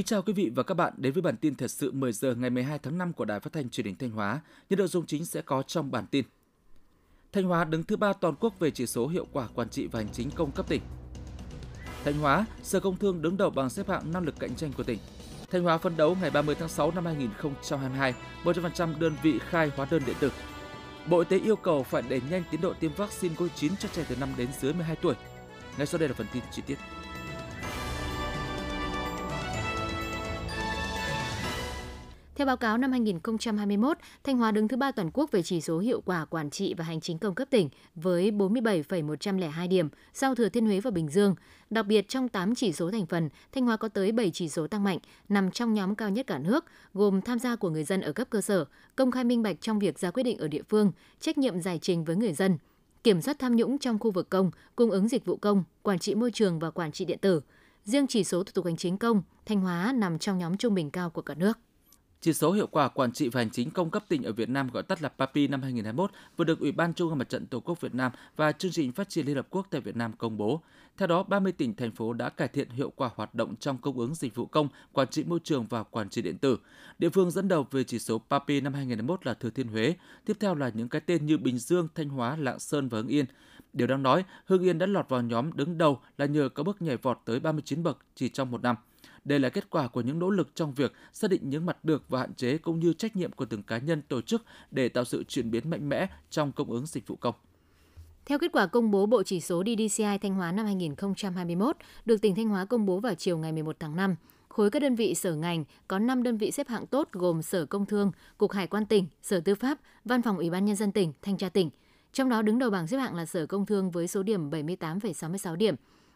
Kính chào quý vị và các bạn đến với bản tin thật sự 10 giờ ngày 12 tháng 5 của Đài Phát thanh Truyền hình Thanh Hóa. Những nội dung chính sẽ có trong bản tin. Thanh Hóa đứng thứ ba toàn quốc về chỉ số hiệu quả quản trị và hành chính công cấp tỉnh. Thanh Hóa, Sở Công Thương đứng đầu bảng xếp hạng năng lực cạnh tranh của tỉnh. Thanh Hóa phấn đấu ngày 30 tháng 6 năm 2022, 100% đơn vị khai hóa đơn điện tử. Bộ Y tế yêu cầu phải đẩy nhanh tiến độ tiêm vaccine COVID-19 cho trẻ từ 5 đến dưới 12 tuổi. Ngay sau đây là phần tin chi tiết. Theo báo cáo năm 2021, Thanh Hóa đứng thứ ba toàn quốc về chỉ số hiệu quả quản trị và hành chính công cấp tỉnh với 47,102 điểm, sau Thừa Thiên Huế và Bình Dương. Đặc biệt trong 8 chỉ số thành phần, Thanh Hóa có tới 7 chỉ số tăng mạnh, nằm trong nhóm cao nhất cả nước, gồm tham gia của người dân ở cấp cơ sở, công khai minh bạch trong việc ra quyết định ở địa phương, trách nhiệm giải trình với người dân, kiểm soát tham nhũng trong khu vực công, cung ứng dịch vụ công, quản trị môi trường và quản trị điện tử. Riêng chỉ số thủ tục hành chính công, Thanh Hóa nằm trong nhóm trung bình cao của cả nước. Chỉ số hiệu quả quản trị và hành chính công cấp tỉnh ở Việt Nam gọi tắt là PAPI năm 2021 vừa được Ủy ban Trung ương Mặt trận Tổ quốc Việt Nam và Chương trình Phát triển Liên Hợp Quốc tại Việt Nam công bố. Theo đó, 30 tỉnh, thành phố đã cải thiện hiệu quả hoạt động trong cung ứng dịch vụ công, quản trị môi trường và quản trị điện tử. Địa phương dẫn đầu về chỉ số PAPI năm 2021 là Thừa Thiên Huế, tiếp theo là những cái tên như Bình Dương, Thanh Hóa, Lạng Sơn và Hưng Yên. Điều đáng nói, Hưng Yên đã lọt vào nhóm đứng đầu là nhờ có bước nhảy vọt tới 39 bậc chỉ trong một năm. Đây là kết quả của những nỗ lực trong việc xác định những mặt được và hạn chế cũng như trách nhiệm của từng cá nhân tổ chức để tạo sự chuyển biến mạnh mẽ trong cung ứng dịch vụ công. Theo kết quả công bố Bộ Chỉ số DDCI Thanh Hóa năm 2021, được tỉnh Thanh Hóa công bố vào chiều ngày 11 tháng 5, khối các đơn vị sở ngành có 5 đơn vị xếp hạng tốt gồm Sở Công Thương, Cục Hải quan tỉnh, Sở Tư pháp, Văn phòng Ủy ban Nhân dân tỉnh, Thanh tra tỉnh. Trong đó đứng đầu bảng xếp hạng là Sở Công Thương với số điểm 78,66 điểm,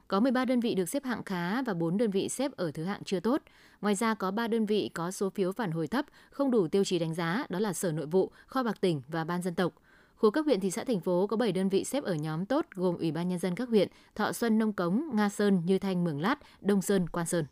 có 13 đơn vị được xếp hạng khá và 4 đơn vị xếp ở thứ hạng chưa tốt. Ngoài ra có 3 đơn vị có số phiếu phản hồi thấp, không đủ tiêu chí đánh giá, đó là Sở Nội vụ, Kho bạc tỉnh và Ban dân tộc. Khối các huyện thị xã thành phố có 7 đơn vị xếp ở nhóm tốt gồm Ủy ban nhân dân các huyện Thọ Xuân, Nông Cống, Nga Sơn, Như Thanh, Mường Lát, Đông Sơn, Quan Sơn.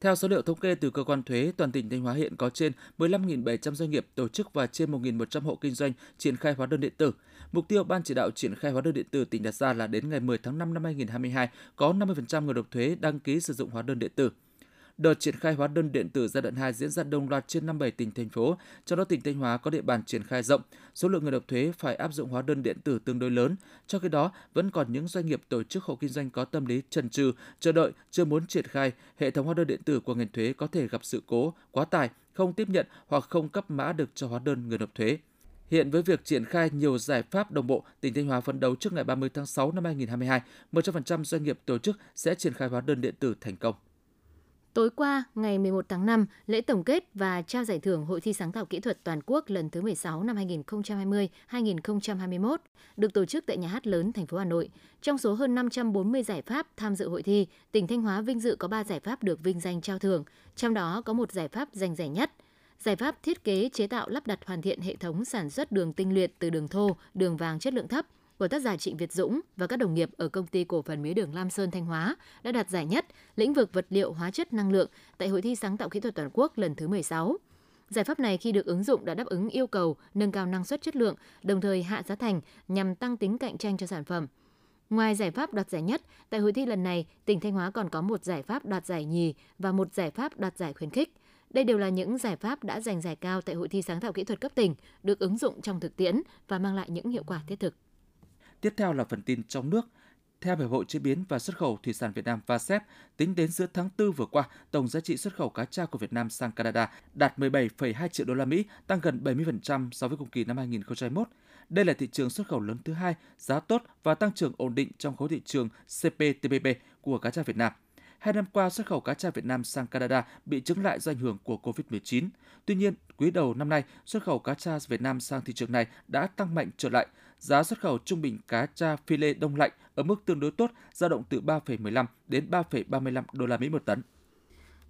Theo số liệu thống kê từ cơ quan thuế, toàn tỉnh Thanh Hóa hiện có trên 15.700 doanh nghiệp, tổ chức và trên 1.100 hộ kinh doanh triển khai hóa đơn điện tử. Mục tiêu Ban chỉ đạo triển khai hóa đơn điện tử tỉnh đặt ra là đến ngày 10 tháng 5 năm 2022 có 50% người nộp thuế đăng ký sử dụng hóa đơn điện tử. Đợt triển khai hóa đơn điện tử giai đoạn 2 diễn ra đồng loạt trên 57 tỉnh thành phố, trong đó tỉnh Thanh Hóa có địa bàn triển khai rộng, số lượng người nộp thuế phải áp dụng hóa đơn điện tử tương đối lớn. Trong khi đó, vẫn còn những doanh nghiệp tổ chức hộ kinh doanh có tâm lý chần chừ, chờ đợi, chưa muốn triển khai, hệ thống hóa đơn điện tử của ngành thuế có thể gặp sự cố, quá tải, không tiếp nhận hoặc không cấp mã được cho hóa đơn người nộp thuế. Hiện với việc triển khai nhiều giải pháp đồng bộ, tỉnh Thanh Hóa phấn đấu trước ngày 30 tháng 6 năm 2022, 100% doanh nghiệp tổ chức sẽ triển khai hóa đơn điện tử thành công. Tối qua, ngày 11 tháng 5, lễ tổng kết và trao giải thưởng Hội thi sáng tạo kỹ thuật toàn quốc lần thứ 16 năm 2020-2021 được tổ chức tại Nhà hát lớn thành phố Hà Nội. Trong số hơn 540 giải pháp tham dự hội thi, tỉnh Thanh Hóa vinh dự có 3 giải pháp được vinh danh trao thưởng, trong đó có một giải pháp giành giải nhất. Giải pháp thiết kế chế tạo lắp đặt hoàn thiện hệ thống sản xuất đường tinh luyện từ đường thô, đường vàng chất lượng thấp – của tác giả Trịnh Việt Dũng và các đồng nghiệp ở công ty cổ phần mía đường Lam Sơn Thanh Hóa đã đạt giải nhất lĩnh vực vật liệu hóa chất năng lượng tại Hội thi sáng tạo kỹ thuật toàn quốc lần thứ 16. Giải pháp này khi được ứng dụng đã đáp ứng yêu cầu nâng cao năng suất chất lượng, đồng thời hạ giá thành nhằm tăng tính cạnh tranh cho sản phẩm. Ngoài giải pháp đoạt giải nhất, tại hội thi lần này, tỉnh Thanh Hóa còn có một giải pháp đoạt giải nhì và một giải pháp đoạt giải khuyến khích. Đây đều là những giải pháp đã giành giải cao tại hội thi sáng tạo kỹ thuật cấp tỉnh, được ứng dụng trong thực tiễn và mang lại những hiệu quả thiết thực. Tiếp theo là phần tin trong nước. Theo Hiệp hội Chế biến và Xuất khẩu Thủy sản Việt Nam VASEP, tính đến giữa tháng 4 vừa qua, tổng giá trị xuất khẩu cá tra của Việt Nam sang Canada đạt 17,2 triệu đô la Mỹ, tăng gần 70% so với cùng kỳ năm 2021. Đây là thị trường xuất khẩu lớn thứ hai, giá tốt và tăng trưởng ổn định trong khối thị trường CPTPP của cá tra Việt Nam. Hai năm qua, xuất khẩu cá tra Việt Nam sang Canada bị chứng lại do ảnh hưởng của COVID-19. Tuy nhiên, quý đầu năm nay, xuất khẩu cá tra Việt Nam sang thị trường này đã tăng mạnh trở lại. Giá xuất khẩu trung bình cá tra phi lê đông lạnh ở mức tương đối tốt, dao động từ 3,15 đến 3,35 đô la Mỹ một tấn.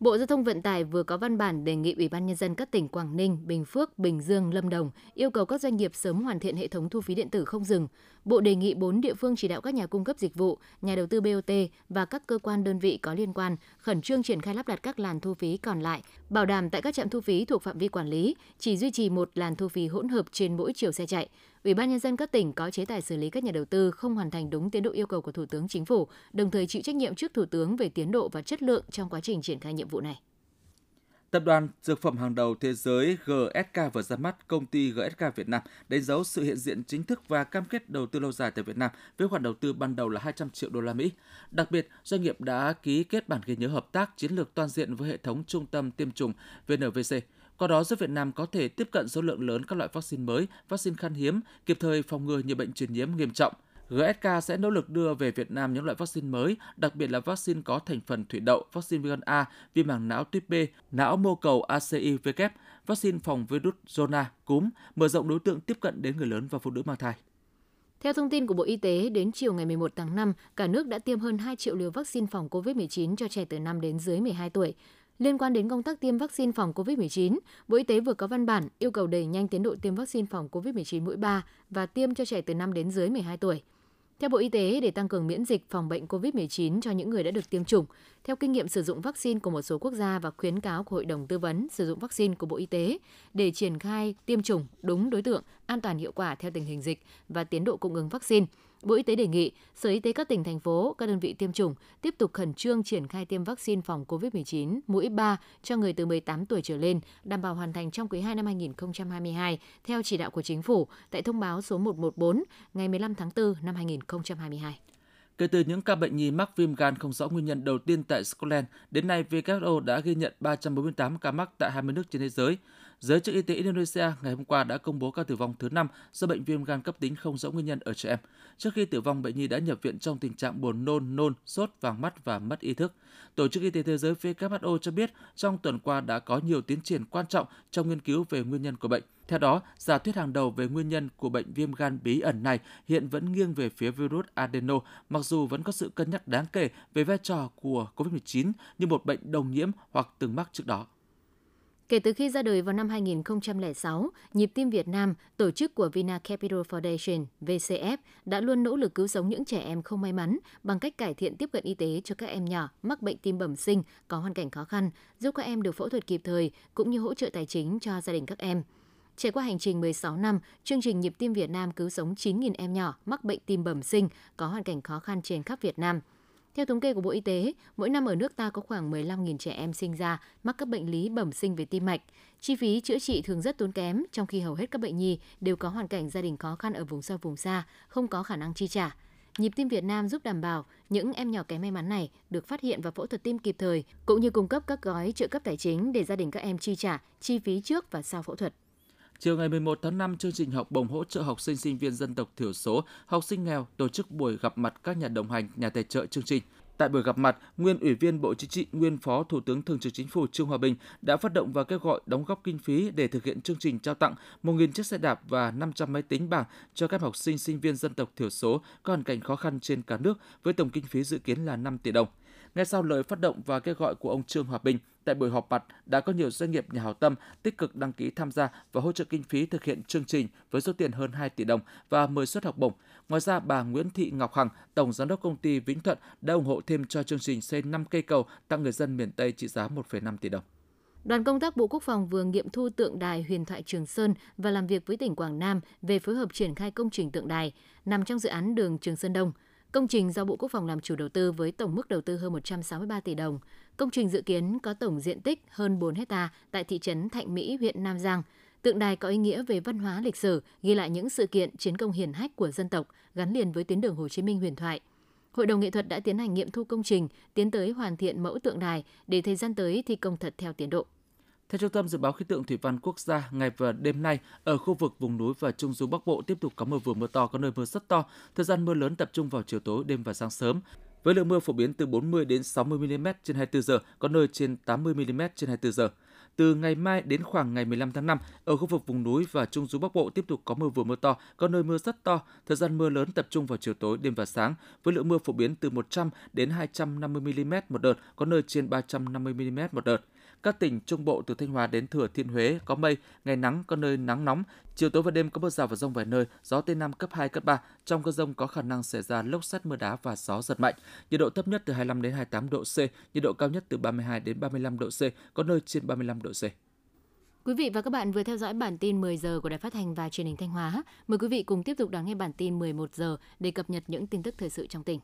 Bộ Giao thông Vận tải vừa có văn bản đề nghị Ủy ban nhân dân các tỉnh Quảng Ninh, Bình Phước, Bình Dương, Lâm Đồng yêu cầu các doanh nghiệp sớm hoàn thiện hệ thống thu phí điện tử không dừng. Bộ đề nghị 4 địa phương chỉ đạo các nhà cung cấp dịch vụ, nhà đầu tư BOT và các cơ quan đơn vị có liên quan khẩn trương triển khai lắp đặt các làn thu phí còn lại, bảo đảm tại các trạm thu phí thuộc phạm vi quản lý chỉ duy trì một làn thu phí hỗn hợp trên mỗi chiều xe chạy. Ủy ban nhân dân các tỉnh có chế tài xử lý các nhà đầu tư không hoàn thành đúng tiến độ yêu cầu của Thủ tướng Chính phủ, đồng thời chịu trách nhiệm trước Thủ tướng về tiến độ và chất lượng trong quá trình triển khai nhiệm vụ này. Tập đoàn Dược phẩm hàng đầu thế giới GSK vừa ra mắt công ty GSK Việt Nam đánh dấu sự hiện diện chính thức và cam kết đầu tư lâu dài tại Việt Nam với khoản đầu tư ban đầu là 200 triệu đô la Mỹ. Đặc biệt, doanh nghiệp đã ký kết bản ghi nhớ hợp tác chiến lược toàn diện với hệ thống trung tâm tiêm chủng VNVC. Qua đó giúp Việt Nam có thể tiếp cận số lượng lớn các loại vaccine mới, vaccine khan hiếm, kịp thời phòng ngừa nhiều bệnh truyền nhiễm nghiêm trọng. GSK sẽ nỗ lực đưa về Việt Nam những loại vaccine mới, đặc biệt là vaccine có thành phần thủy đậu, vaccine viêm gan A, viêm màng não tuyếp B, não mô cầu ACIW, vaccine phòng virus zona, cúm, mở rộng đối tượng tiếp cận đến người lớn và phụ nữ mang thai. Theo thông tin của Bộ Y tế, đến chiều ngày 11 tháng 5, cả nước đã tiêm hơn 2 triệu liều vaccine phòng COVID-19 cho trẻ từ 5 đến dưới 12 tuổi. Liên quan đến công tác tiêm vaccine phòng COVID-19, Bộ Y tế vừa có văn bản yêu cầu đẩy nhanh tiến độ tiêm vaccine phòng COVID-19 mũi 3 và tiêm cho trẻ từ 5 đến dưới 12 tuổi. Theo Bộ Y tế, để tăng cường miễn dịch phòng bệnh COVID-19 cho những người đã được tiêm chủng, theo kinh nghiệm sử dụng vaccine của một số quốc gia và khuyến cáo của Hội đồng Tư vấn sử dụng vaccine của Bộ Y tế để triển khai tiêm chủng đúng đối tượng, an toàn hiệu quả theo tình hình dịch và tiến độ cung ứng vaccine – Bộ Y tế đề nghị Sở Y tế các tỉnh, thành phố, các đơn vị tiêm chủng tiếp tục khẩn trương triển khai tiêm vaccine phòng COVID-19 mũi 3 cho người từ 18 tuổi trở lên, đảm bảo hoàn thành trong quý 2 năm 2022 theo chỉ đạo của Chính phủ tại thông báo số 114 ngày 15 tháng 4 năm 2022. Kể từ những ca bệnh nhi mắc viêm gan không rõ nguyên nhân đầu tiên tại Scotland, đến nay WHO đã ghi nhận 348 ca mắc tại 20 nước trên thế giới. Giới chức y tế Indonesia ngày hôm qua đã công bố ca tử vong thứ 5 do bệnh viêm gan cấp tính không rõ nguyên nhân ở trẻ em. Trước khi tử vong, bệnh nhi đã nhập viện trong tình trạng buồn nôn, nôn, sốt, vàng mắt và mất ý thức. Tổ chức Y tế Thế giới WHO cho biết trong tuần qua đã có nhiều tiến triển quan trọng trong nghiên cứu về nguyên nhân của bệnh. Theo đó, giả thuyết hàng đầu về nguyên nhân của bệnh viêm gan bí ẩn này hiện vẫn nghiêng về phía virus adeno, mặc dù vẫn có sự cân nhắc đáng kể về vai trò của COVID-19 như một bệnh đồng nhiễm hoặc từng mắc trước đó. Kể từ khi ra đời vào năm 2006, Nhịp tim Việt Nam, tổ chức của Vina Capital Foundation, VCF, đã luôn nỗ lực cứu sống những trẻ em không may mắn bằng cách cải thiện tiếp cận y tế cho các em nhỏ mắc bệnh tim bẩm sinh có hoàn cảnh khó khăn, giúp các em được phẫu thuật kịp thời cũng như hỗ trợ tài chính cho gia đình các em. Trải qua hành trình 16 năm, chương trình Nhịp tim Việt Nam cứu sống 9.000 em nhỏ mắc bệnh tim bẩm sinh có hoàn cảnh khó khăn trên khắp Việt Nam – theo thống kê của Bộ Y tế, mỗi năm ở nước ta có khoảng 15.000 trẻ em sinh ra mắc các bệnh lý bẩm sinh về tim mạch. Chi phí chữa trị thường rất tốn kém, trong khi hầu hết các bệnh nhi đều có hoàn cảnh gia đình khó khăn ở vùng sâu vùng xa, không có khả năng chi trả. Nhịp tim Việt Nam giúp đảm bảo những em nhỏ kém may mắn này được phát hiện và phẫu thuật tim kịp thời, cũng như cung cấp các gói trợ cấp tài chính để gia đình các em chi trả chi phí trước và sau phẫu thuật. Chiều ngày 11 tháng 5, chương trình học bổng hỗ trợ học sinh sinh viên dân tộc thiểu số, học sinh nghèo tổ chức buổi gặp mặt các nhà đồng hành, nhà tài trợ chương trình. Tại buổi gặp mặt, nguyên Ủy viên Bộ Chính trị, nguyên Phó Thủ tướng Thường trực Chính phủ Trương Hòa Bình đã phát động và kêu gọi đóng góp kinh phí để thực hiện chương trình trao tặng 1.000 chiếc xe đạp và 500 máy tính bảng cho các học sinh sinh viên dân tộc thiểu số có hoàn cảnh khó khăn trên cả nước với tổng kinh phí dự kiến là 5 tỷ đồng. Ngay sau lời phát động và kêu gọi của ông Trương Hòa Bình, tại buổi họp mặt đã có nhiều doanh nghiệp nhà hảo tâm tích cực đăng ký tham gia và hỗ trợ kinh phí thực hiện chương trình với số tiền hơn 2 tỷ đồng và 10 suất học bổng. Ngoài ra, bà Nguyễn Thị Ngọc Hằng, Tổng Giám đốc công ty Vĩnh Thuận đã ủng hộ thêm cho chương trình xây 5 cây cầu tặng người dân miền Tây trị giá 1,5 tỷ đồng. Đoàn công tác Bộ Quốc phòng vừa nghiệm thu tượng đài huyền thoại Trường Sơn và làm việc với tỉnh Quảng Nam về phối hợp triển khai công trình tượng đài nằm trong dự án đường Trường Sơn Đông – Công trình do Bộ Quốc phòng làm chủ đầu tư với tổng mức đầu tư hơn 163 tỷ đồng. Công trình dự kiến có tổng diện tích hơn 4 hecta tại thị trấn Thạnh Mỹ, huyện Nam Giang. Tượng đài có ý nghĩa về văn hóa lịch sử, ghi lại những sự kiện chiến công hiển hách của dân tộc gắn liền với tuyến đường Hồ Chí Minh huyền thoại. Hội đồng nghệ thuật đã tiến hành nghiệm thu công trình, tiến tới hoàn thiện mẫu tượng đài để thời gian tới thi công thật theo tiến độ. Theo Trung tâm Dự báo Khí tượng Thủy văn Quốc gia, ngày và đêm nay, ở khu vực vùng núi và trung du Bắc Bộ tiếp tục có mưa vừa mưa to, có nơi mưa rất to. Thời gian mưa lớn tập trung vào chiều tối, đêm và sáng sớm. Với lượng mưa phổ biến từ 40 đến 60 mm trên 24 giờ, có nơi trên 80 mm trên 24 giờ. Từ ngày mai đến khoảng ngày 15 tháng 5, ở khu vực vùng núi và trung du Bắc Bộ tiếp tục có mưa vừa mưa to, có nơi mưa rất to. Thời gian mưa lớn tập trung vào chiều tối, đêm và sáng, với lượng mưa phổ biến từ 100 đến 250 mm một đợt, có nơi trên 350 mm một đợt. Các tỉnh Trung Bộ từ Thanh Hóa đến Thừa Thiên Huế có mây, ngày nắng có nơi nắng nóng, chiều tối và đêm có mưa rào và rông vài nơi, gió tây nam cấp 2 cấp 3. Trong cơn rông có khả năng xảy ra lốc xét mưa đá và gió giật mạnh. Nhiệt độ thấp nhất từ 25 đến 28 độ C, nhiệt độ cao nhất từ 32 đến 35 độ C, có nơi trên 35 độ C. Quý vị và các bạn vừa theo dõi bản tin 10 giờ của Đài Phát thanh và Truyền hình Thanh Hóa. Mời quý vị cùng tiếp tục đón nghe bản tin 11 giờ để cập nhật những tin tức thời sự trong tỉnh.